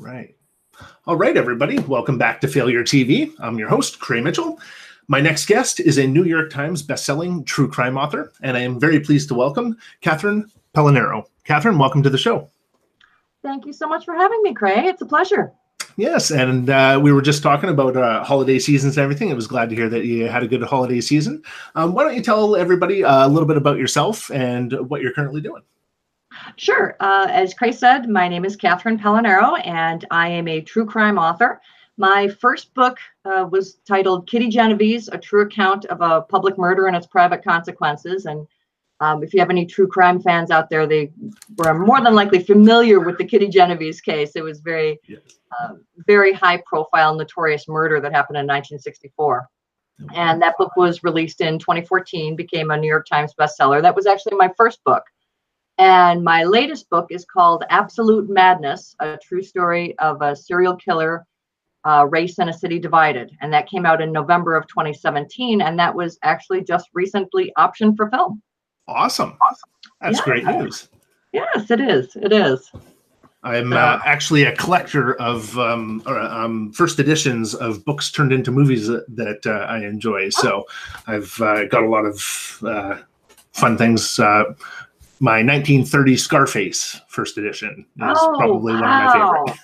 right. All right, everybody. Welcome back to Failure TV. I'm your host, Cray Mitchell. My next guest is a New York Times bestselling true crime author, and I am very pleased to welcome Catherine Pelonero. Catherine, welcome to the show. Thank you so much for having me, Cray. It's a pleasure. Yes, and uh, we were just talking about uh, holiday seasons and everything. I was glad to hear that you had a good holiday season. Um, why don't you tell everybody uh, a little bit about yourself and what you're currently doing? Sure. Uh, as Cray said, my name is Catherine Pelonero, and I am a true crime author. My first book uh, was titled Kitty Genovese, a true account of a public murder and its private consequences. And um, if you have any true crime fans out there, they were more than likely familiar with the Kitty Genovese case. It was very, yes. uh, very high profile, notorious murder that happened in 1964. And that book was released in 2014, became a New York Times bestseller. That was actually my first book. And my latest book is called Absolute Madness, a true story of a serial killer, uh, race and a city divided. And that came out in November of 2017. And that was actually just recently optioned for film. Awesome. awesome. That's yeah. great news. Yes, it is. It is. I'm uh, actually a collector of um, um, first editions of books turned into movies that, that uh, I enjoy. So I've uh, got a lot of uh, fun things uh, my 1930 Scarface first edition is oh, probably wow. one of my favorite.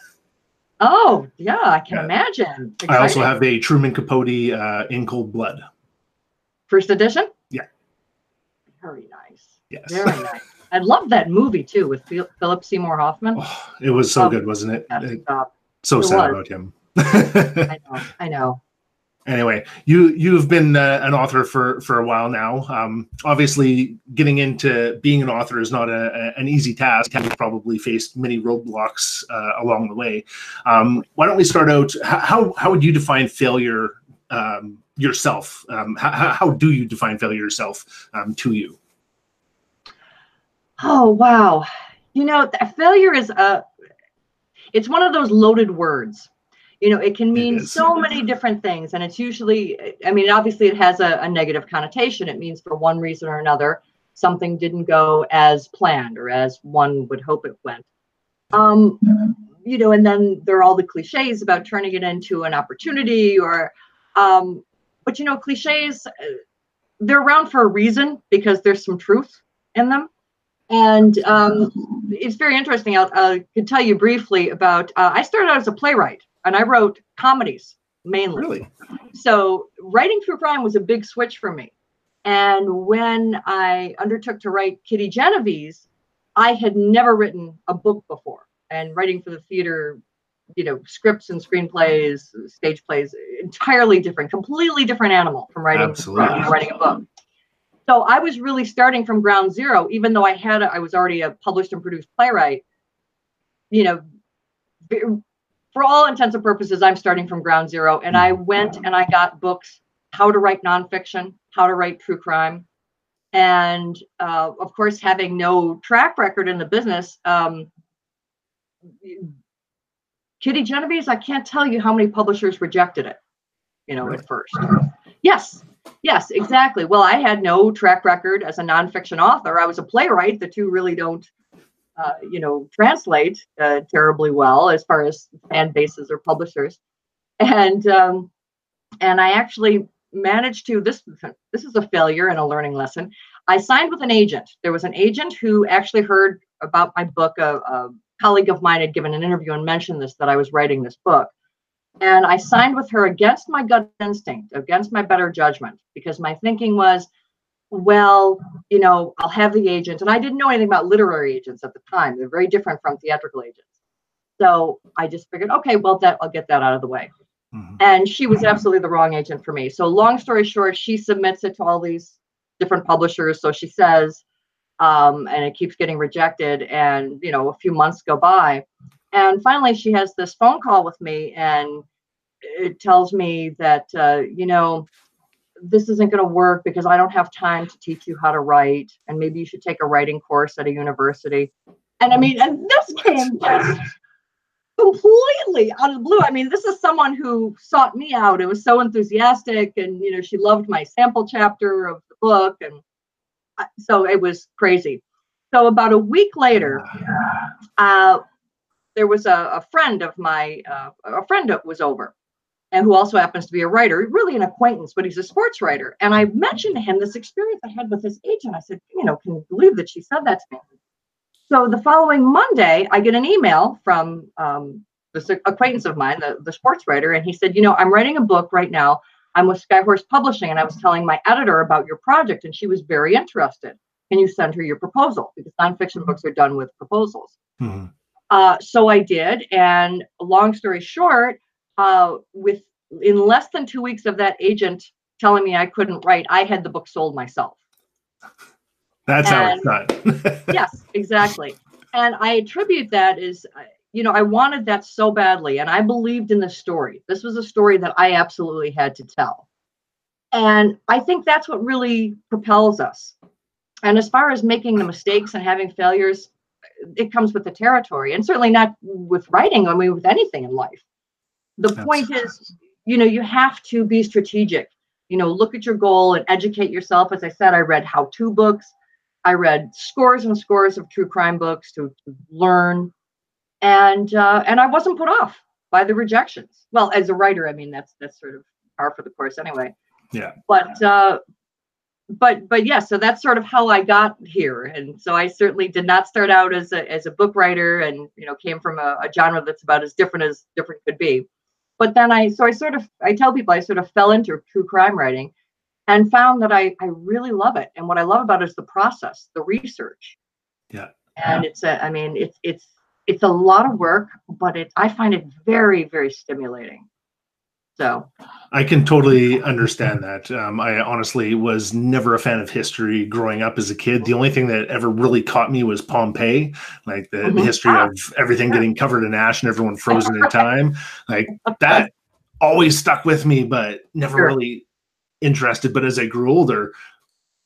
Oh yeah, I can yeah. imagine. Exciting. I also have a Truman Capote uh, In Cold Blood. First edition. Yeah. Very nice. Yes. Very nice. I love that movie too with Philip Seymour Hoffman. Oh, it was so oh, good, wasn't it? it so it sad was. about him. I know. I know anyway you you've been uh, an author for for a while now. Um, obviously getting into being an author is not a, a, an easy task. You've probably faced many roadblocks uh, along the way. Um, why don't we start out how how would you define failure um, yourself? Um, how, how do you define failure yourself um, to you? Oh wow. You know failure is a it's one of those loaded words you know it can mean it so many different things and it's usually i mean obviously it has a, a, negative connotation it means for one reason or another something didn't go as planned or as one would hope it went um you know and then there are all the cliches about turning it into an opportunity or um but you know cliches uh, they're around for a reason because there's some truth in them and um, it's very interesting. I'll, I could tell you briefly about. Uh, I started out as a playwright, and I wrote comedies mainly. Really? So writing true crime was a big switch for me. And when I undertook to write Kitty Genovese, I had never written a book before. And writing for the theater, you know, scripts and screenplays, stage plays, entirely different, completely different animal from writing from writing a book. So I was really starting from ground zero, even though I had I was already a published and produced playwright. You know, for all intents and purposes, I'm starting from ground zero. And I went and I got books how to write nonfiction, how to write true crime. And uh, of course, having no track record in the business, um, Kitty Genovese, I can't tell you how many publishers rejected it, you know, at first. Yes, yes, exactly. Well, I had no track record as a nonfiction author. I was a playwright. The two really don't uh, you know, translate uh, terribly well as far as fan bases or publishers. And um, and I actually managed to this this is a failure and a learning lesson. I signed with an agent. There was an agent who actually heard about my book. A, a colleague of mine had given an interview and mentioned this that I was writing this book. And I signed with her against my gut instinct, against my better judgment, because my thinking was well, you know, I'll have the agent. And I didn't know anything about literary agents at the time. They're very different from theatrical agents. So I just figured, okay, well, that I'll get that out of the way. Mm-hmm. And she was absolutely the wrong agent for me. So long story short, she submits it to all these different publishers. So she says, um, and it keeps getting rejected. And you know, a few months go by, and finally she has this phone call with me, and it tells me that uh, you know this isn't going to work because I don't have time to teach you how to write. And maybe you should take a writing course at a university. And I mean, and this came just completely out of the blue. I mean, this is someone who sought me out. It was so enthusiastic, and you know, she loved my sample chapter of the book, and so it was crazy. So about a week later, uh, there was a, a friend of my uh, a friend was over and who also happens to be a writer really an acquaintance but he's a sports writer. And i mentioned to him this experience i had with his agent. I said you know can you believe that she said that to me? So the following monday i get an email from um, this acquaintance of mine the, the sports writer and he said you know i'm writing a book right now. I'm with skyhorse publishing and i was telling my editor about your project and she was very interested. Can you send her your proposal? Because nonfiction books are done with proposals. Mm-hmm. Uh, so I did, and long story short, uh, with in less than two weeks of that agent telling me I couldn't write, I had the book sold myself. That's and, how it's done. yes, exactly. And I attribute that is, uh, you know, I wanted that so badly, and I believed in the story. This was a story that I absolutely had to tell. And I think that's what really propels us. And as far as making the mistakes and having failures, it comes with the territory and certainly not with writing i mean with anything in life the point is you know you have to be strategic. You know look at your goal and educate yourself. As i said i read how to books. I read scores and scores of true crime books to, to learn. And uh, and i wasn't put off by the rejections. Well as a writer i mean that's that's sort of par for the course anyway. Yeah. But uh but but yeah so that's sort of how i got here. And so i certainly did not start out as a, as a book writer and you know came from a, a genre that's about as different as different could be but then i so i sort of i tell people i sort of fell into true crime writing and found that i i really love it. And what i love about it is the process the research. Yeah. And it's a i mean it's it's it's a lot of work but it i find it very very stimulating so I can totally understand that. Um, I honestly was never a fan of history growing up as a kid. The only thing that ever really caught me was Pompeii, like the, mm-hmm. the history ah, of everything getting covered in ash and everyone frozen in time. Like that always stuck with me, but never sure. really interested. But as I grew older,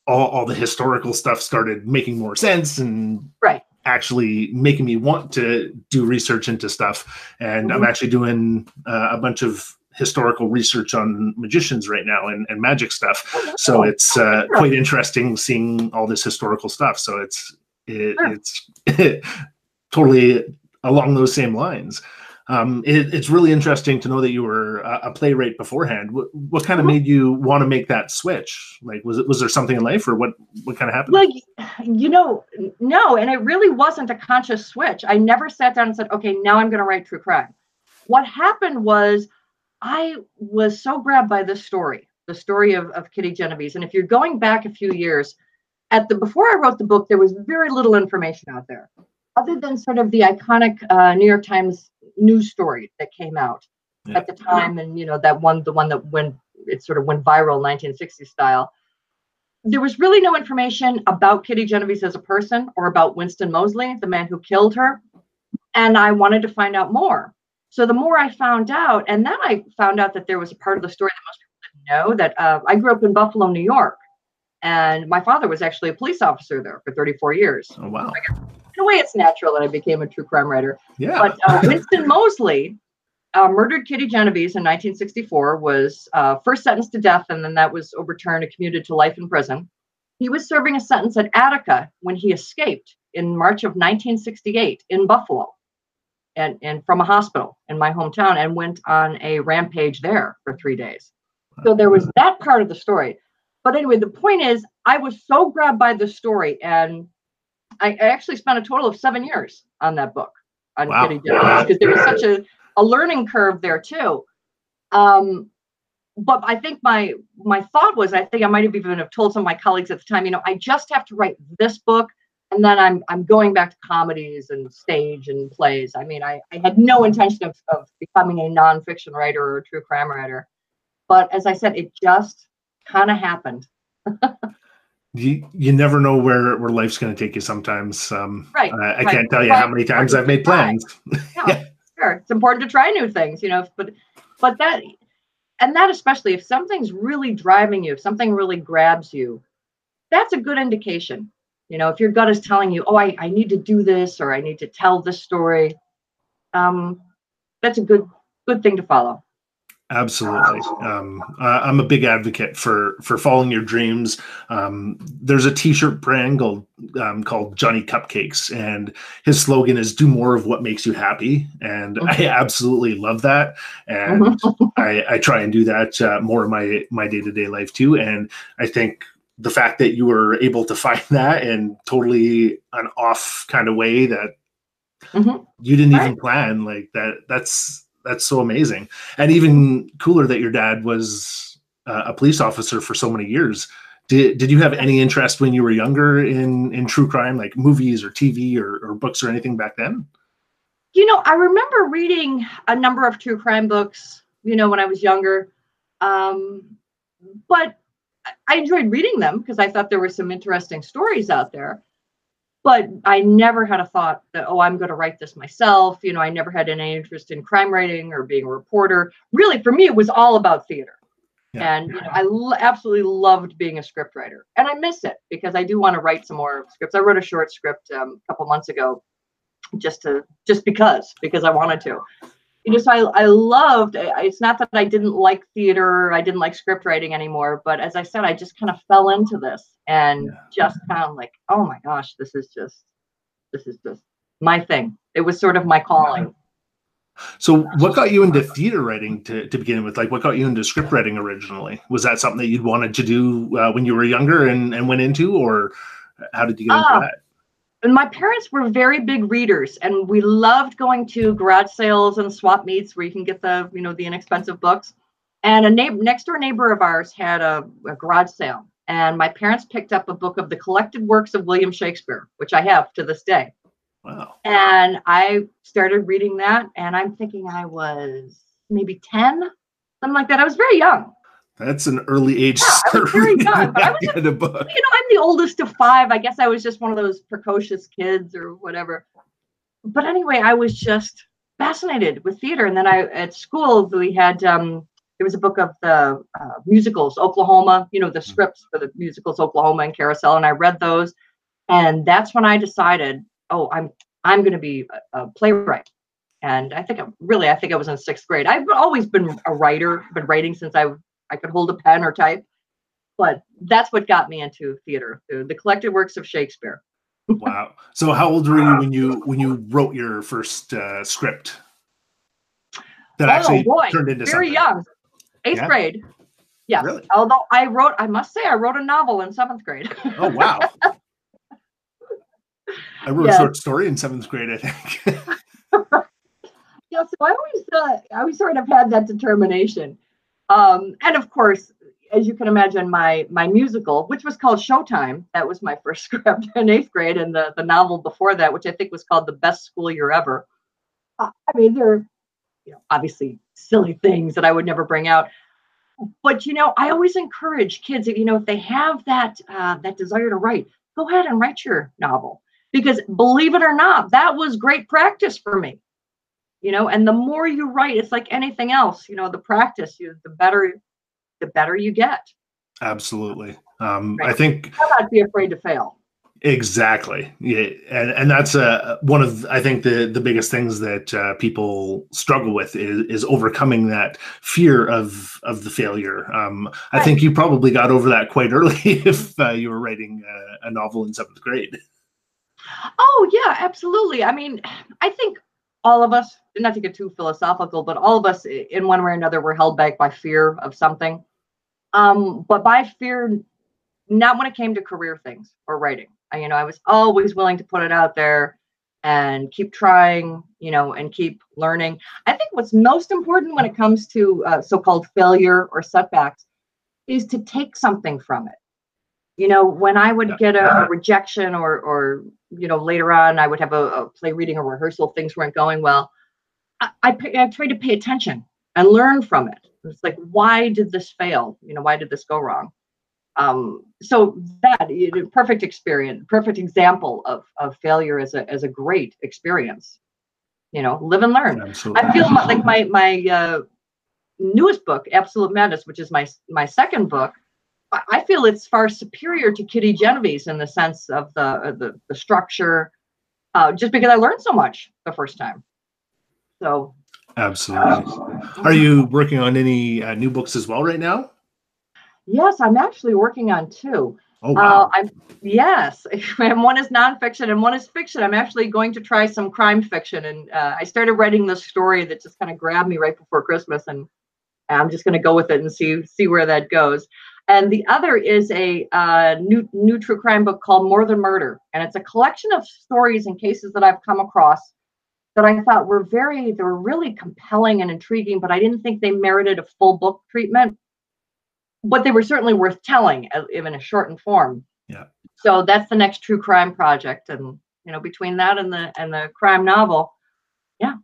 all, all the historical stuff started making more sense and right actually making me want to do research into stuff. And mm-hmm. I'm actually doing uh, a bunch of historical research on magicians right now and, and magic stuff. Oh, so it's uh, quite interesting seeing all this historical stuff. So it's it, it's totally along those same lines. Um, it, it's really interesting to know that you were a, playwright beforehand. What, what kind of mm-hmm. made you want to make that switch? Like, was it was there something in life, or what? What kind of happened? Like, you know, no, and it really wasn't a conscious switch. I never sat down and said, "Okay, now I'm going to write true crime." What happened was I was so grabbed by this story, the story of, of Kitty Genovese. And if you're going back a few years, at the before I wrote the book, there was very little information out there, other than sort of the iconic uh, New York Times news story that came out yeah. at the time, and you know that one, the one that went it sort of went viral, 1960s style. There was really no information about Kitty Genovese as a person or about Winston Moseley, the man who killed her, and I wanted to find out more. So the more I found out, and then I found out that there was a part of the story that most people didn't know that uh, I grew up in Buffalo, New York, and my father was actually a police officer there for 34 years. Oh wow! So in a way, it's natural that I became a true crime writer. Yeah. But uh, Winston Moseley uh, murdered Kitty Genovese in 1964. Was uh, first sentenced to death, and then that was overturned and commuted to life in prison. He was serving a sentence at Attica when he escaped in March of 1968 in Buffalo and, and from a hospital in my hometown and went on a rampage there for three days. So there was that part of the story. But anyway, the point is, I was so grabbed by the story, and I, I actually spent a total of seven years on that book on wow. Kitty Genovese because there was such a, a learning curve there too. Um, but I think my my thought was, I think I might have even have told some of my colleagues at the time, you know, I just have to write this book and then I'm I'm going back to comedies and stage and plays. I mean, I, I had no intention of, of becoming a nonfiction writer or a true crime writer. But as I said, it just kind of happened. you you never know where where life's going to take you sometimes um right, I, I right. can't tell you how many times i've made plans yeah, sure it's important to try new things you know but but that and that especially if something's really driving you if something really grabs you that's a good indication you know, if your gut is telling you, oh, I, I need to do this or I need to tell this story, um, that's a good good thing to follow. Absolutely. Um, I'm a big advocate for for following your dreams. Um, there's a T-shirt brand called um, called Johnny Cupcakes, and his slogan is "Do more of what makes you happy." And I absolutely love that, and I, I, try and do that uh, more in my my day to day life too. And I think the fact that you were able to find that in totally an off kind of way that mm-hmm. you didn't right. even plan, like that, that's that's so amazing and even cooler that your dad was uh, a police officer for so many years did, did you have any interest when you were younger in in true crime like movies or tv or, or books or anything back then you know i remember reading a number of true crime books you know when i was younger um, but i enjoyed reading them because i thought there were some interesting stories out there but I never had a thought that, oh, I'm going to write this myself. You know, I never had any interest in crime writing or being a reporter. Really, for me, it was all about theater. Yeah. And you know, I l- absolutely loved being a scriptwriter, and I miss it because I do want to write some more scripts. I wrote a short script um, a couple months ago, just to just because because I wanted to you know, so I, I loved it's not that I didn't like theater, I didn't like script writing anymore, but as I said, I just kind of fell into this and yeah. just found like, oh my gosh, this is just this is just my thing. It was sort of my calling. So what got you into theater writing to, to begin with? Like what got you into script writing originally? Was that something that you'd wanted to do uh, when you were younger and, and went into, or how did you get into uh, that? And my parents were very big readers and we loved going to garage sales and swap meets where you can get the you know the inexpensive books. And a neighbor next door neighbor of ours had a, a garage sale and my parents picked up a book of the collected works of william shakespeare which i have to this day. Wow. And i started reading that and i'm thinking i was maybe 10 something like that. I was very young that's an early age yeah, reading young, kind of book. You know, I'm the oldest of five. I guess I was just one of those precocious kids or whatever. But anyway, I was just fascinated with theater. And then I at school we had um there was a book of the uh, musicals, Oklahoma, you know, the mm-hmm. scripts for the musicals Oklahoma and Carousel, and I read those. And that's when I decided, oh, I'm I'm going to be a, a playwright and I think I'm really, I think I was in sixth grade. I've always been a writer, been writing since I I could hold a pen or type. But that's what got me into theater, the, the collected works of Shakespeare. wow. So how old were you when you when you wrote your first uh, script? That oh, actually boy. turned into very something? young, eighth yeah. grade. Yes. Really? Although I wrote, I must say, I wrote a novel in seventh grade. oh wow! I wrote a short story in seventh grade, I think. yeah, so I always, uh, I always sort of had that determination. Um, and of course, as you can imagine, my my musical, which was called Showtime, that was my first script in eighth grade, and the the novel before that, which I think was called The Best School Year Ever. Uh, I mean, they're you know obviously silly things that I would never bring out, but you know, I always encourage kids if you know if they have that uh, that desire to write, go ahead and write your novel. Because believe it or not, that was great practice for me you know and the more you write it's like anything else you know the practice you the better the better you get. Absolutely. Um right. i think not be afraid to fail. Exactly. Yeah and and that's uh one of i think the the biggest things that uh, people struggle with is is overcoming that fear of of the failure. Um i think you probably got over that quite early if uh, you were writing uh, a novel in seventh grade. Oh yeah absolutely. I mean i think all of us, not to get too philosophical, but all of us in one way or another were held back by fear of something. Um, but by fear, not when it came to career things or writing. I, you know, I was always willing to put it out there and keep trying, you know, and keep learning. I think what's most important when it comes to uh, so-called failure or setbacks is to take something from it. You know, when I would get a, a rejection or or you know, later on, I would have a, a play reading or rehearsal, things weren't going well. I, I, I tried to pay attention and learn from it. It's like, why did this fail? You know, why did this go wrong? Um, so that you know, perfect experience, perfect example of, of failure as a, as a great experience. You know, live and learn. Absolutely. I feel like my, my, uh, newest book, Absolute Madness, which is my, my second book, I feel it's far superior to Kitty Genovese in the sense of the uh, the, the structure, uh, just because I learned so much the first time. So Absolutely. Are you working on any uh, new books as well right now? Yes, I'm actually working on two. Oh wow! Uh, I'm yes, and one is nonfiction and one is fiction. I'm actually going to try some crime fiction, and uh, I started writing this story that just kind of grabbed me right before Christmas, and I'm just going to go with it and see see where that goes. And the other is a uh, new new true crime book called More Than Murder, and it's a collection of stories and cases that I've come across that I thought were very they were really compelling and intriguing, but I didn't think they merited a full book treatment but they were certainly worth telling, even a shortened form. Yeah. So that's the next true crime project, and you know, between that and the and the crime novel, yeah.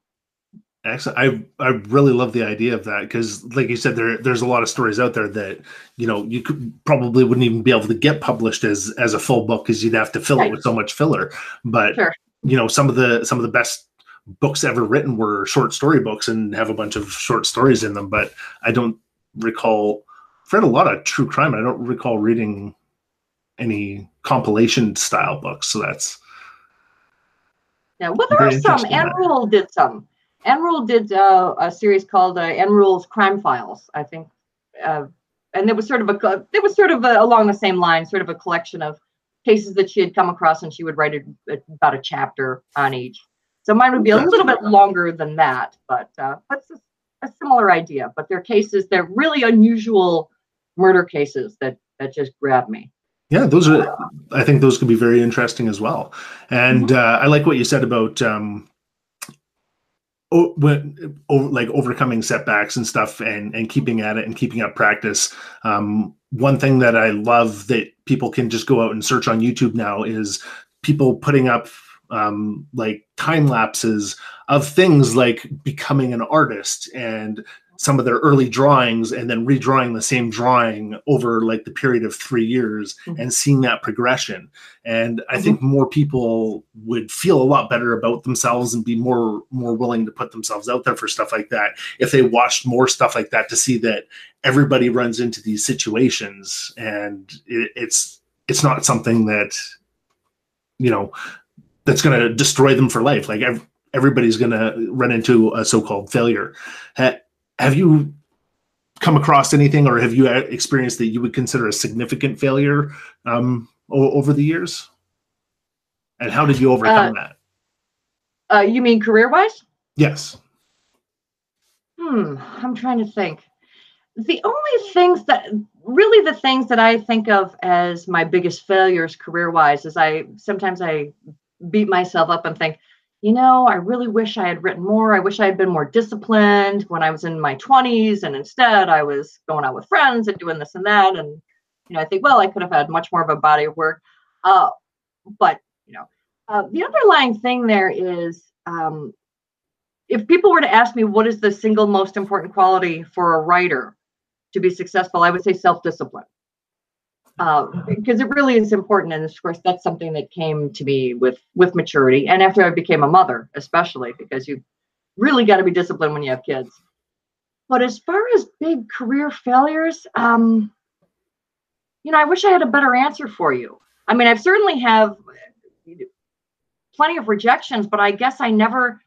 Excellent. I I really love the idea of that because, like you said, there there's a lot of stories out there that you know you could probably wouldn't even be able to get published as as a full book because you'd have to fill right. it with so much filler. But sure. you know, some of the some of the best books ever written were short story books and have a bunch of short stories in them. But I don't recall I've read a lot of true crime. I don't recall reading any compilation style books. So that's yeah. Well, there are some. Rule did some. Rule did uh, a series called uh, Ann Crime Files. I think, uh, and it was sort of a it was sort of a, along the same line, sort of a collection of cases that she had come across, and she would write a, about a chapter on each. So mine would be a little bit longer than that, but uh, that's a, a similar idea. But they're cases they're really unusual murder cases that that just grab me. Yeah, those are. I think those could be very interesting as well. And mm-hmm. uh, I like what you said about um, o- when, like overcoming setbacks and stuff, and and keeping at it and keeping up practice. Um, one thing that I love that people can just go out and search on YouTube now is people putting up um, like time lapses of things like becoming an artist and some of their early drawings and then redrawing the same drawing over like the period of three years mm-hmm. and seeing that progression and i mm-hmm. think more people would feel a lot better about themselves and be more more willing to put themselves out there for stuff like that if they watched more stuff like that to see that everybody runs into these situations and it, it's it's not something that you know that's going to destroy them for life like everybody's going to run into a so-called failure have you come across anything or have you experienced that you would consider a significant failure um, over the years? And how did you overcome uh, that? Uh, you mean career wise? Yes. Hmm, I'm trying to think. The only things that really the things that I think of as my biggest failures career wise is I sometimes I beat myself up and think, you know, I really wish I had written more. I wish I had been more disciplined when I was in my 20s. And instead, I was going out with friends and doing this and that. And, you know, I think, well, I could have had much more of a body of work. Uh, but, you know, uh, the underlying thing there is um, if people were to ask me what is the single most important quality for a writer to be successful, I would say self discipline because uh, it really is important. And of course that's something that came to me with with maturity and after i became a mother especially because you really got to be disciplined when you have kids. But as far as big career failures um you know i wish i had a better answer for you. I mean i've certainly have plenty of rejections but i guess i never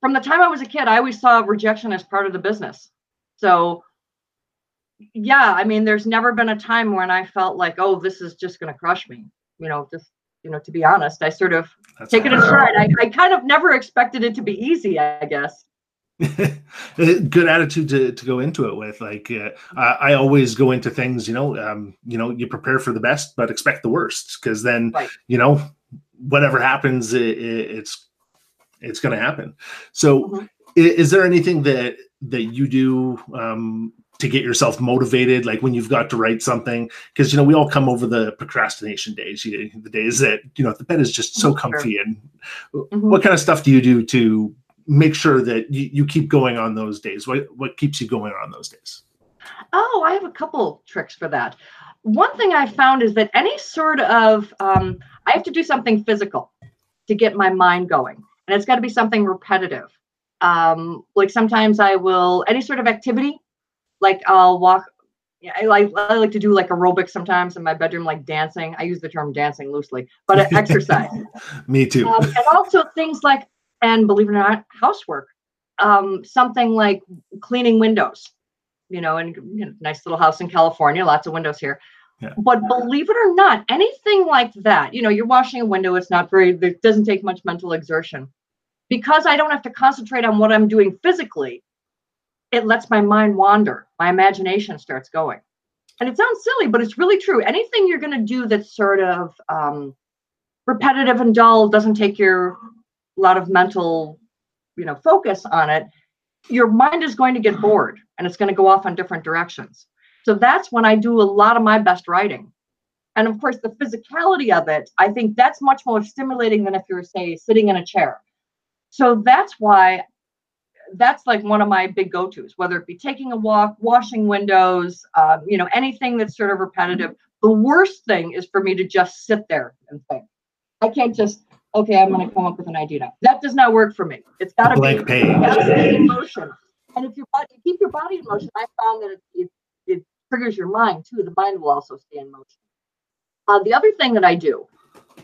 from the time i was a kid i always saw rejection as part of the business. So yeah, I mean, there's never been a time when I felt like, oh, this is just going to crush me. You know, just you know, to be honest, I sort of That's take it in stride. I, I kind of never expected it to be easy. I guess. good attitude to, to go into it with like uh, I, I, always go into things you know um, you know you prepare for the best but expect the worst because then right. you know whatever happens it, it, it's it's going to happen so mm-hmm. is, is, there anything that that you do um, to get yourself motivated like when you've got to write something because you know we all come over the procrastination days you, the days that you know the bed is just so comfy and mm-hmm. what kind of stuff do you do to make sure that you, you keep going on those days? What what keeps you going on those days? Oh i have a couple tricks for that. One thing i found is that any sort of um, i have to do something physical to get my mind going and it's got to be something repetitive. Um, like sometimes i will any sort of activity like I'll walk. Yeah, I like I like to do like aerobics sometimes in my bedroom, like dancing. I use the term dancing loosely, but exercise. Me too. Um, and also things like, and believe it or not, housework. um, something like cleaning windows, you know, and you know, nice little house in California, lots of windows here. Yeah. But believe it or not, anything like that, you know, you're washing a window, it's not very, it doesn't take much mental exertion. Because I don't have to concentrate on what I'm doing physically, it lets my mind wander. My imagination starts going. And it sounds silly, but it's really true. Anything you're going to do that's sort of um, repetitive and dull, doesn't take your lot of mental, you know, focus on it, your mind is going to get bored and it's going to go off on different directions. So that's when I do a lot of my best writing. And of course, the physicality of it, I think that's much more stimulating than if you're, say, sitting in a chair. So that's why that's like one of my big go-tos, whether it be taking a walk, washing windows, um, you know, anything that's sort of repetitive. The worst thing is for me to just sit there and think. I can't just okay, I'm going to come up with an idea now. That does not work for me. It's got to be page. in motion. And if your body, keep your body in motion, I found that it, it, it, triggers your mind too. The mind will also stay in motion. Uh, the other thing that I do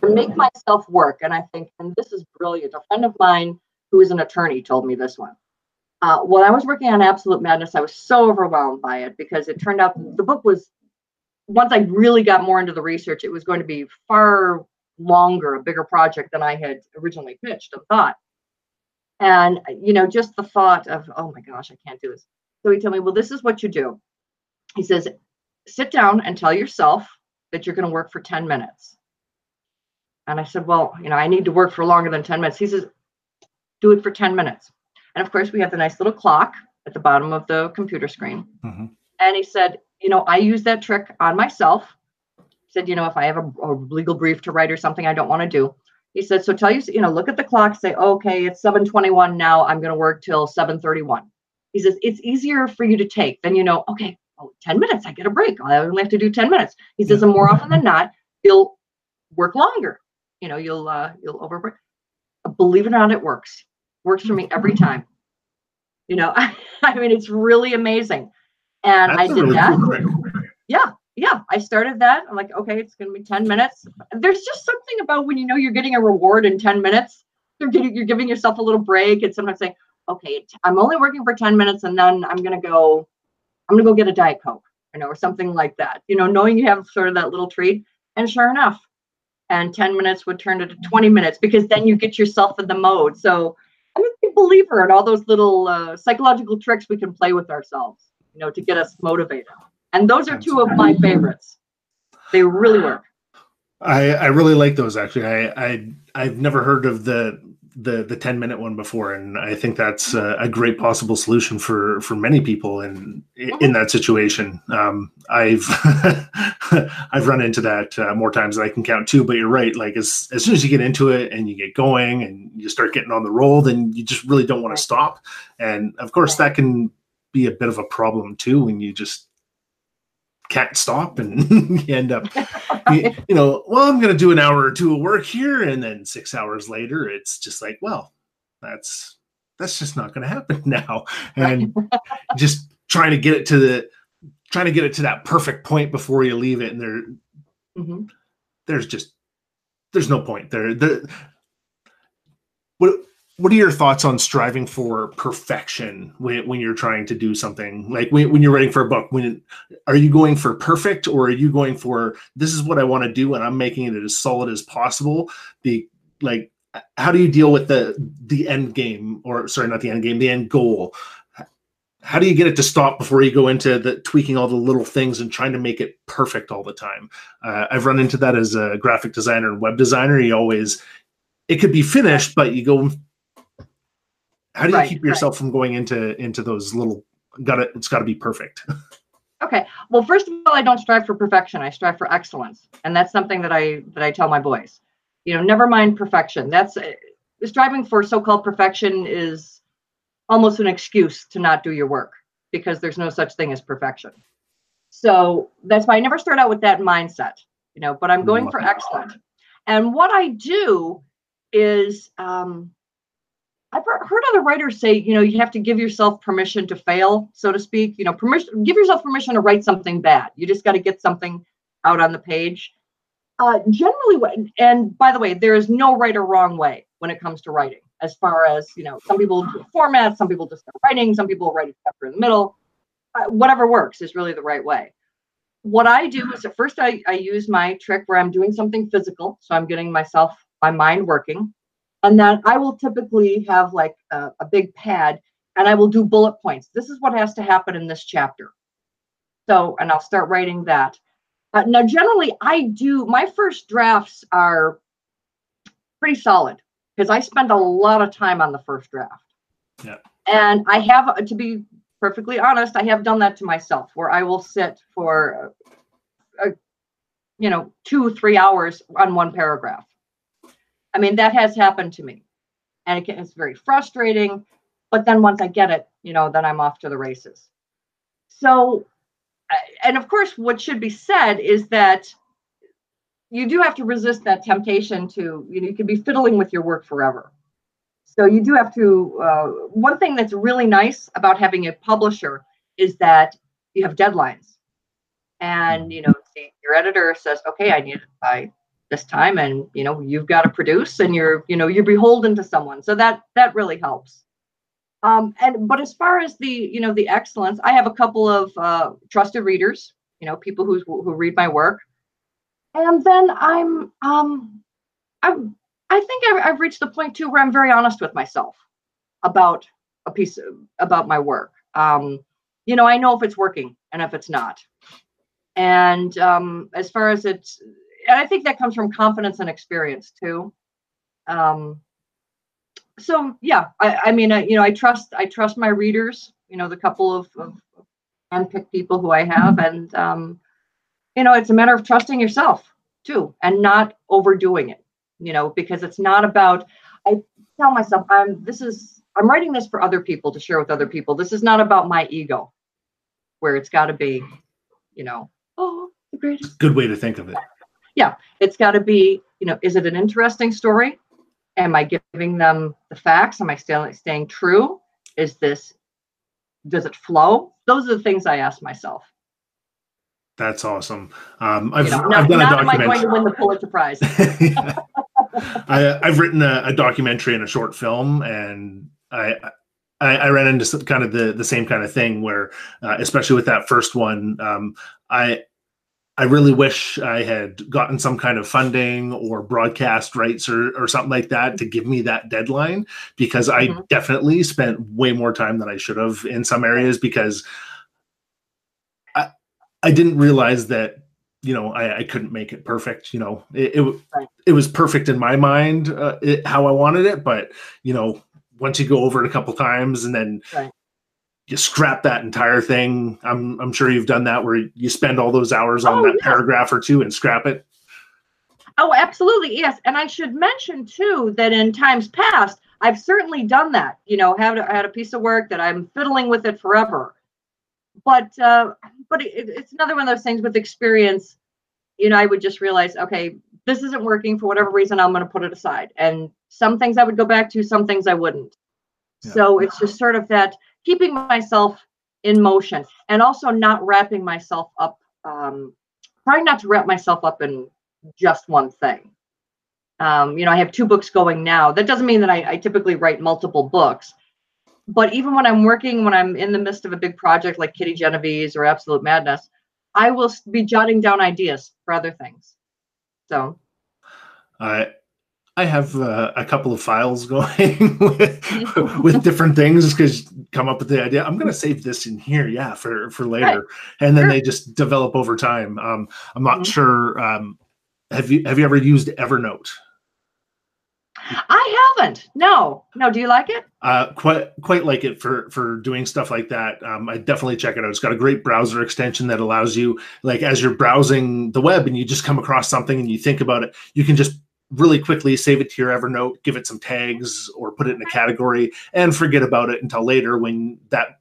to make myself work, and I think, and this is brilliant. A friend of mine who is an attorney told me this one. Uh, I was working on Absolute Madness, I was so overwhelmed by it because it turned out the book was, once I really got more into the research, it was going to be far longer, a bigger project than I had originally pitched and thought. And, you know, just the thought of, oh my gosh, I can't do this. So he told me, well, this is what you do. He says, sit down and tell yourself that you're going to work for 10 minutes. And I said, well, you know, I need to work for longer than 10 minutes. He says, do it for 10 minutes. And of course, we have the nice little clock at the bottom of the computer screen. Mm-hmm. And he said, you know, I use that trick on myself said, you know, if I have a, a legal brief to write or something I don't want to do, he said, so tell you, you know, look at the clock, say, okay, it's 721 now. I'm going to work till 731. He says, it's easier for you to take than, you know, okay, oh, 10 minutes, I get a break. I only have to do 10 minutes. He says, and more often than not, you'll work longer. You know, you'll, uh, you'll overwork. Believe it or not, it works. Works for me every time. You know, I mean, it's really amazing. And That's I did really that. Cool yeah yeah, I started that. I'm like, okay, it's gonna be 10 minutes. There's just something about when you know you're getting a reward in 10 minutes, you're getting you're giving yourself a little break and sometimes saying, okay, I'm only working for 10 minutes and then I'm gonna go, I'm gonna go get a Diet Coke, you know, or something like that. You know, knowing you have sort of that little treat. And sure enough, and 10 minutes would turn into 20 minutes because then you get yourself in the mode. So big believer in all those little uh, psychological tricks we can play with ourselves, you know, to get us motivated. And those are two of my favorites. They really work. I, I really like those actually. I, I I've never heard of the the the 10 minute one before and i think that's a, a, great possible solution for for many people in in that situation. Um i've i've run into that uh, more times than i can count too but you're right like as as soon as you get into it and you get going and you start getting on the roll then you just really don't want to stop. And of course that can be a bit of a problem too when you just can't stop and you end up you, you, know well i'm going to do an hour or two of work here and then six hours later it's just like well that's that's just not going to happen now. And just trying to get it to the trying to get it to that perfect point before you leave it and there mm-hmm. there's just there's no point there. The what what are your thoughts on striving for perfection when, when you're trying to do something? Like when, when you're writing for a book when are you going for perfect or are you going for this is what i want to do and i'm making it as solid as possible the like how do you deal with the the end game or sorry not the end game the end goal? How do you get it to stop before you go into the tweaking all the little things and trying to make it perfect all the time? Uh, i've run into that as a graphic designer and web designer. You always it could be finished but you go how do you right, keep yourself right. from going into into those little got it it's got to be perfect? Okay well first of all i don't strive for perfection i strive for excellence and that's something that i that i tell my boys. You know never mind perfection that's uh, striving for so-called perfection is almost an excuse to not do your work because there's no such thing as perfection. So that's why i never start out with that mindset you know but i'm going for excellent and what i do is um, I've heard other writers say, you know, you have to give yourself permission to fail, so to speak. You know, permission, give yourself permission to write something bad. You just got to get something out on the page. Uh, generally, and by the way, there is no right or wrong way when it comes to writing. as far as you know some people do format some people just start writing some people write a chapter in the middle uh, whatever works is really the right way what i do is at first I, I use my trick where i'm doing something physical so i'm getting myself my mind working and then i will typically have like a, a big pad and i will do bullet points this is what has to happen in this chapter so and i'll start writing that uh, now generally i do my first drafts are pretty solid because I spend a lot of time on the first draft. Yeah. And I have, to be perfectly honest, I have done that to myself where I will sit for, a, you know, two, three hours on one paragraph. I mean, that has happened to me. And it, it's very frustrating. But then once I get it, you know, then I'm off to the races. So, and of course, what should be said is that you do have to resist that temptation to you know you can be fiddling with your work forever so you do have to uh, one thing that's really nice about having a publisher is that you have deadlines and you know your editor says okay i need it by this time and you know you've got to produce and you're you know you're beholden to someone so that that really helps um, and but as far as the you know the excellence i have a couple of uh, trusted readers you know people who who read my work and then I'm um I'm I think I've, reached the point too where I'm very honest with myself about a piece of, about my work. Um, you know, I know if it's working and if it's not. And um, as far as it's, and I think that comes from confidence and experience too. Um, so yeah, I, I mean, I, you know, I trust I trust my readers. You know, the couple of, of handpicked people who I have, and um, you know, it's a matter of trusting yourself too and not overdoing it, you know, because it's not about, I tell myself, I'm, this is, I'm writing this for other people to share with other people. This is not about my ego where it's got to be, you know, oh, the greatest. Good way to think of it. Yeah. It's got to be, you know, is it an interesting story? Am I giving them the facts? Am I still staying true? Is this, does it flow? Those are the things I ask myself. That's awesome. Um, I've, You know, I've not, done a not am I going to win the Pulitzer Prize. I, I've written a, a documentary and a short film, and I, I, I ran into some, kind of the the same kind of thing where, uh, especially with that first one, um, I I really wish I had gotten some kind of funding or broadcast rights or, or something like that to give me that deadline because I Mhm. definitely spent way more time than I should have in some areas because I I didn't realize that you know I, I couldn't make it perfect you know it it, Right. it was perfect in my mind uh, it, how I wanted it but you know once you go over it a couple times and then Right. You scrap that entire thing I'm I'm sure you've done that where you spend all those hours on Oh, that yeah. paragraph or two and scrap it Oh, absolutely, yes. And I should mention too that in times past, I've certainly done that. You know, had a, had a piece of work that I'm fiddling with it forever. But uh, but it, it's another one of those things with experience. You know, I would just realize, okay, this isn't working for whatever reason. I'm going to put it aside. And some things I would go back to, some things I wouldn't. Yeah. So it's just sort of that keeping myself in motion and also not wrapping myself up. Um, trying not to wrap myself up in just one thing. Um, you know, I have two books going now. That doesn't mean that I, I typically write multiple books, but even when I'm working, when I'm in the midst of a big project like Kitty Genovese or Absolute Madness, I will be jotting down ideas for other things. So, I I have uh, a couple of files going with, with different things because come up with the idea. I'm going to save this in here, yeah, for for later, and then Sure. they just develop over time. Um, I'm not Mhm. sure. Um, have you have you ever used Evernote? I haven't. No, no. Do you like it? Uh, quite quite like it for for doing stuff like that. Um, I definitely check it out. It's got a great browser extension that allows you, like, as you're browsing the web and you just come across something and you think about it, you can just really quickly save it to your Evernote, give it some tags, or put it in a category, and forget about it until later when that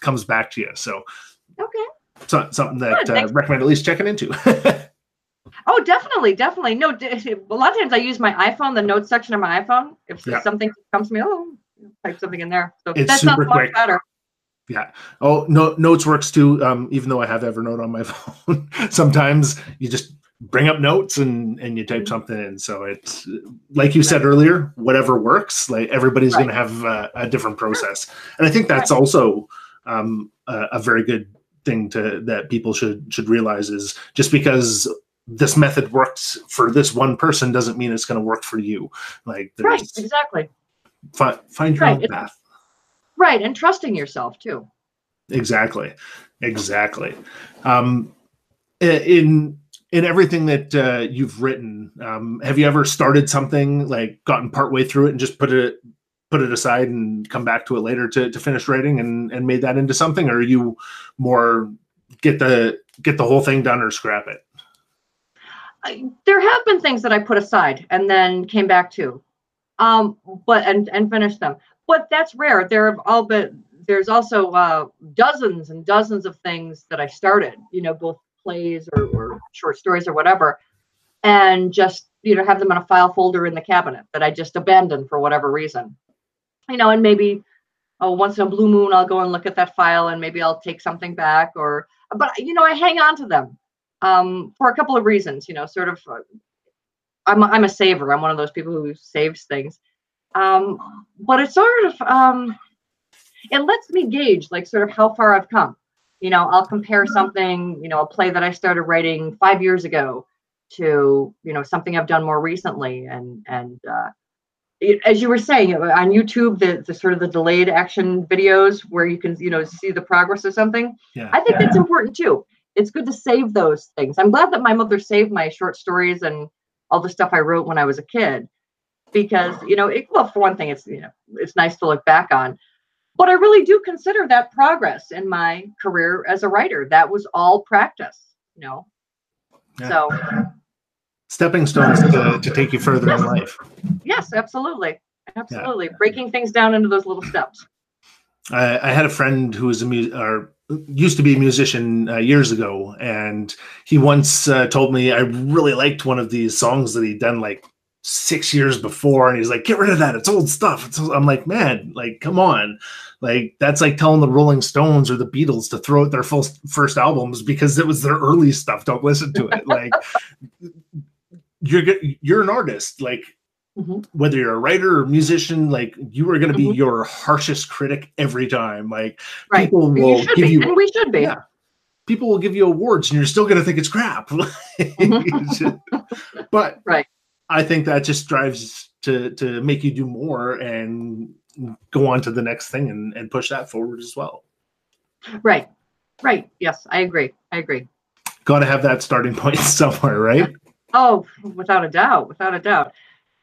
comes back to you. So, Okay. so something that uh, recommend at least checking into. Oh, definitely, definitely. No, a lot of times I use my iPhone, the notes section of my iPhone. If Yeah. something comes to me, oh, type something in there. So It's that sounds much quick. better. Yeah. Oh, no, Notes works too. Um, even though I have Evernote on my phone, sometimes you just bring up notes and and you type Mhm. something in so it's like you said earlier whatever works like everybody's Right. going to have a, a different process and i think that's also um, a, a very good thing to that people should should realize is just because this method works for this one person doesn't mean it's going to work for you like Right, exactly. fi- find your Right, own it's- path Right, and trusting yourself too. exactly exactly um in in everything that uh, you've written um have you ever started something like gotten partway through it and just put it put it aside and come back to it later to, to finish writing and and made that into something or are you more get the get the whole thing done or scrap it I, there have been things that I put aside and then came back to, um, but and and finished them. But that's rare. There have all been. There's also uh, dozens and dozens of things that I started. You know, both plays or, or short stories or whatever, and just you know have them in a file folder in the cabinet that I just abandoned for whatever reason. You know, and maybe oh once in a blue moon I'll go and look at that file and maybe I'll take something back or but you know I hang on to them um, for a couple of reasons. You know, sort of, uh, I'm I'm a saver. I'm one of those people who saves things. Um, but it's sort of um, it lets me gauge like sort of how far I've come. You know, I'll compare something, you know, a play that I started writing five years ago to you know something I've done more recently, and and uh, it- as you were saying uh, on YouTube, the, the sort of the delayed action videos where you can you know see the progress of something. yeah I think that's important too. It's good to save those things. I'm glad that my mother saved my short stories and all the stuff I wrote when I was a kid, because you know, it, well, for one thing, it's you know, it's nice to look back on. But I really do consider that progress in my career as a writer. That was all practice, you know. Yeah. So stepping stones to, to take you further in life yes, absolutely, absolutely, breaking things down into those little steps. I, I had a friend who was a mu- or used to be a musician uh, years ago, and he once uh, told me I really liked one of these songs that he'd done like six years before, and he's like, "Get rid of that; it's old stuff." It's old. I'm like, "Man, like, come on!" Like that's like telling the Rolling Stones or the Beatles to throw out their full first albums because it was their early stuff. Don't listen to it. Like you're you're an artist. Like Mhm. whether you're a writer or musician, like you are going to be Mhm. your harshest critic every time. Like Right, people will give be, you and we should be. Yeah. people will give you awards, and you're still going to think it's crap. But Mm-hmm. Right. I think that just drives to to make you do more and go on to the next thing and, and push that forward as well. Right, right. Yes, I agree. I agree. Got to have that starting point somewhere, right? Oh, without a doubt, without a doubt.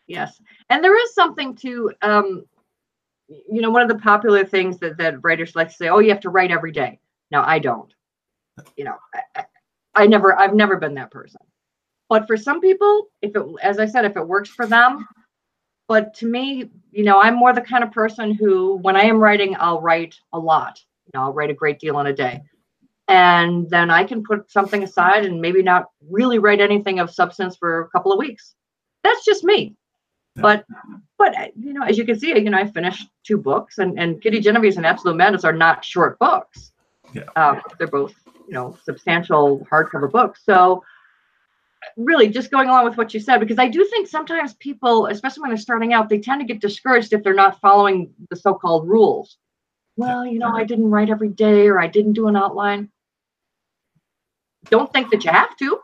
Yes. And there is something to um you know, one of the popular things that, that writers like to say, oh, you have to write every day. Now I don't. You know, I, I never I've never been that person. But for some people, if it as I said, if it works for them, but to me, you know, I'm more the kind of person who when I am writing, I'll write a lot. You know, I'll write a great deal in a day and then I can put something aside and maybe not really write anything of substance for a couple of weeks. That's just me. Yeah. But but uh, you know, as you can see, you know, I finished two books, and and Kitty Genovese and Absolute Madness are not short books. Yeah. Um, they're both you know substantial hardcover books. So really, just going along with what you said, because I do think sometimes people, especially when they're starting out, they tend to get discouraged if they're not following the so-called rules. Well, you know, I didn't write every day, or I didn't do an outline don't think that you have to.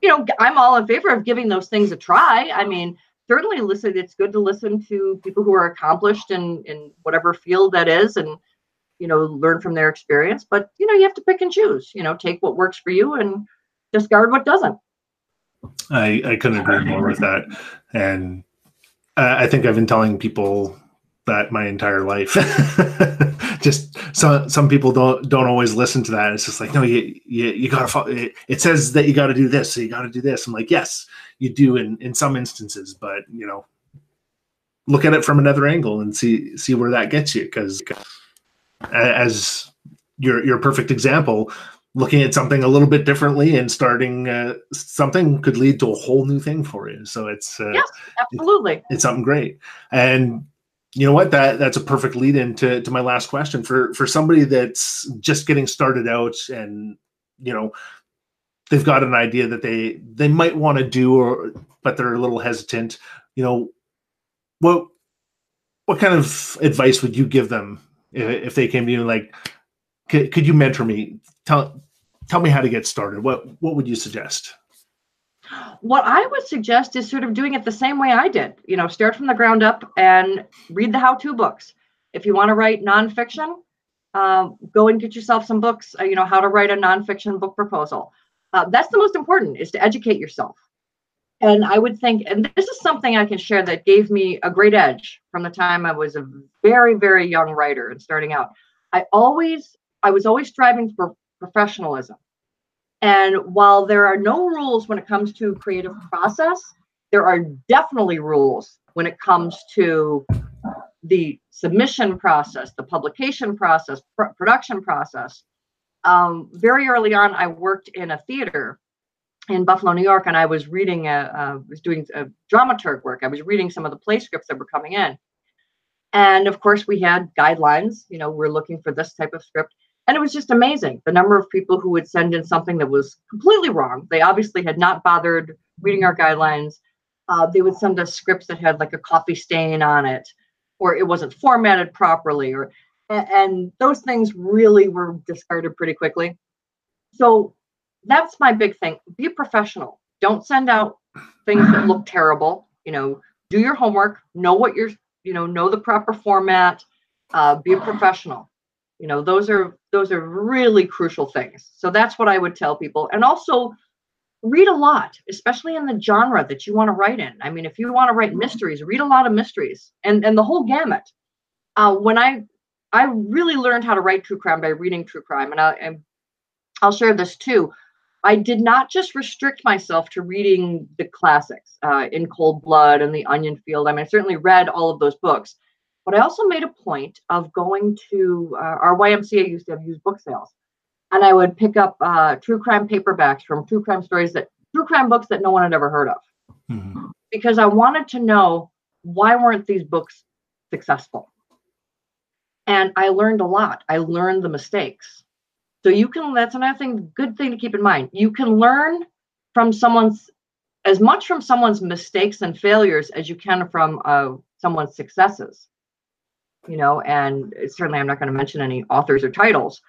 You know, I'm all in favor of giving those things a try. I mean, certainly listen, it's good to listen to people who are accomplished in in whatever field that is and you know, learn from their experience, but you know, you have to pick and choose, you know, take what works for you and discard what doesn't. I, I couldn't agree more with that. And I I think I've been telling people that my entire life. just some some people don't don't always listen to that. It's just like no, you you, you gotta. Follow, it, it says that you got to do this, so you got to do this. I'm like, yes, you do in in some instances, but you know, look at it from another angle and see see where that gets you. Because as your your perfect example, looking at something a little bit differently and starting uh, something could lead to a whole new thing for you. So it's uh, Yes. Absolutely. it's something great. And you know what? That that's a perfect lead into to my last question for for somebody that's just getting started out and you know they've got an idea that they they might want to do or but they're a little hesitant you know what what kind of advice would you give them if, if they came to you like could, could you mentor me tell tell me how to get started. What what would you suggest? What i would suggest is sort of doing it the same way i did you know start from the ground up and read the how-to books. If you want to write nonfiction uh, go and get yourself some books uh, you know how to write a nonfiction book proposal. Uh, that's the most important is to educate yourself. And i would think and this is something i can share that gave me a great edge from the time i was a very very young writer and starting out. I always i was always striving for professionalism and while there are no rules when it comes to creative process there are definitely rules when it comes to the submission process the publication process pr- production process um, very early on, I worked in a theater in Buffalo, New York, and I was reading, a, uh, was doing a dramaturg work. I was reading some of the play scripts that were coming in. And of course, we had guidelines. You know, we're looking for this type of script. And it was just amazing the number of people who would send in something that was completely wrong. They obviously had not bothered reading our guidelines. Uh, they would send us scripts that had like a coffee stain on it, or it wasn't formatted properly, or and those things really were discarded pretty quickly. So that's my big thing. Be a professional. Don't send out things that look terrible. You know, do your homework. Know what you're. You know, know the proper format. Uh, be a professional. You know, those are those are really crucial things. So that's what I would tell people. And also read a lot, especially in the genre that you want to write in. I mean, if you want to write mysteries, read a lot of mysteries and and the whole gamut. Uh, when I I really learned how to write true crime by reading true crime, and, I, and I'll share this too. I did not just restrict myself to reading the classics, uh, In Cold Blood and The Onion Field. I mean, I certainly read all of those books, but I also made a point of going to uh, our YMCA used to have used book sales, and I would pick up uh, true crime paperbacks from true crime stories that true crime books that no one had ever heard of, mm-hmm. because I wanted to know why weren't these books successful and I learned a lot. I learned the mistakes. So you can, that's another thing, good thing to keep in mind. You can learn from someone's, as much from someone's mistakes and failures as you can from uh, someone's successes. You know, and certainly I'm not going to mention any authors or titles,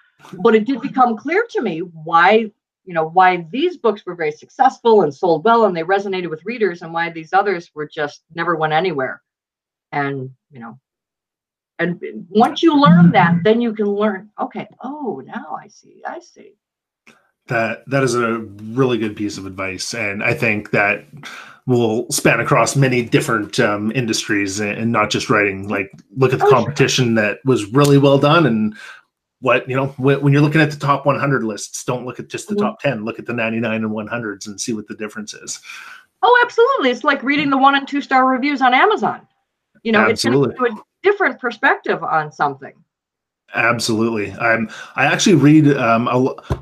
but it did become clear to me why, you know, why these books were very successful and sold well and they resonated with readers and why these others were just never went anywhere. And, you know, and once you learn that, then you can learn, okay, oh, now I see, I see. That that is a really good piece of advice. And I think that will span across many different um, industries and not just writing. Like look at the oh, competition sure. that was really well done and what you know when, you're looking at the top 100 lists don't look at just the mm-hmm. top 10 look at the 99 and 100s and see what the difference is oh absolutely it's like reading the one and two star reviews on amazon you know absolutely. it's a different perspective on something. Absolutely. I'm. I actually read. Um,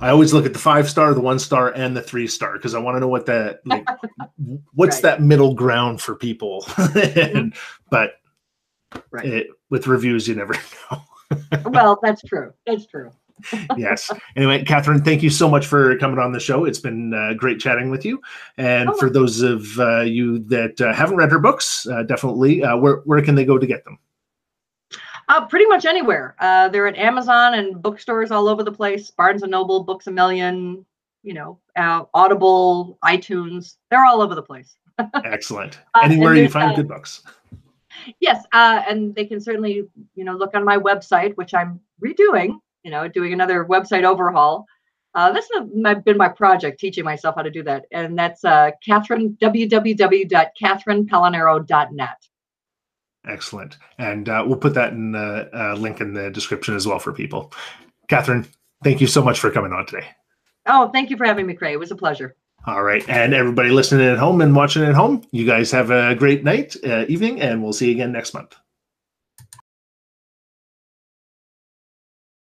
I always look at the five star, the one star, and the three star because I want to know what that. Like, what's right. that middle ground for people? and, but right. it, with reviews, you never know. well, that's true. That's true. yes. Anyway, Catherine, thank you so much for coming on the show. It's been uh, great chatting with you. And oh. for those of uh, you that uh, haven't read her books, uh, definitely, uh, where where can they go to get them? Uh, pretty much anywhere. Uh, they're at Amazon and bookstores all over the place. Barnes and Noble, Books a Million, you know, uh, Audible, iTunes. They're all over the place. Excellent. Uh, Anywhere you find uh, good books. Yes, uh, and they can certainly, you know, look on my website, which I'm redoing. You know, doing another website overhaul. Uh, that's been my project, teaching myself how to do that, and that's uh, Catherine www.catherinepelonero.net. Excellent. And uh, we'll put that in the uh, link in the description as well for people. Catherine, thank you so much for coming on today. Oh, thank you for having me, Craig. It was a pleasure. All right. And everybody listening at home and watching at home, you guys have a great night, uh, evening, and we'll see you again next month.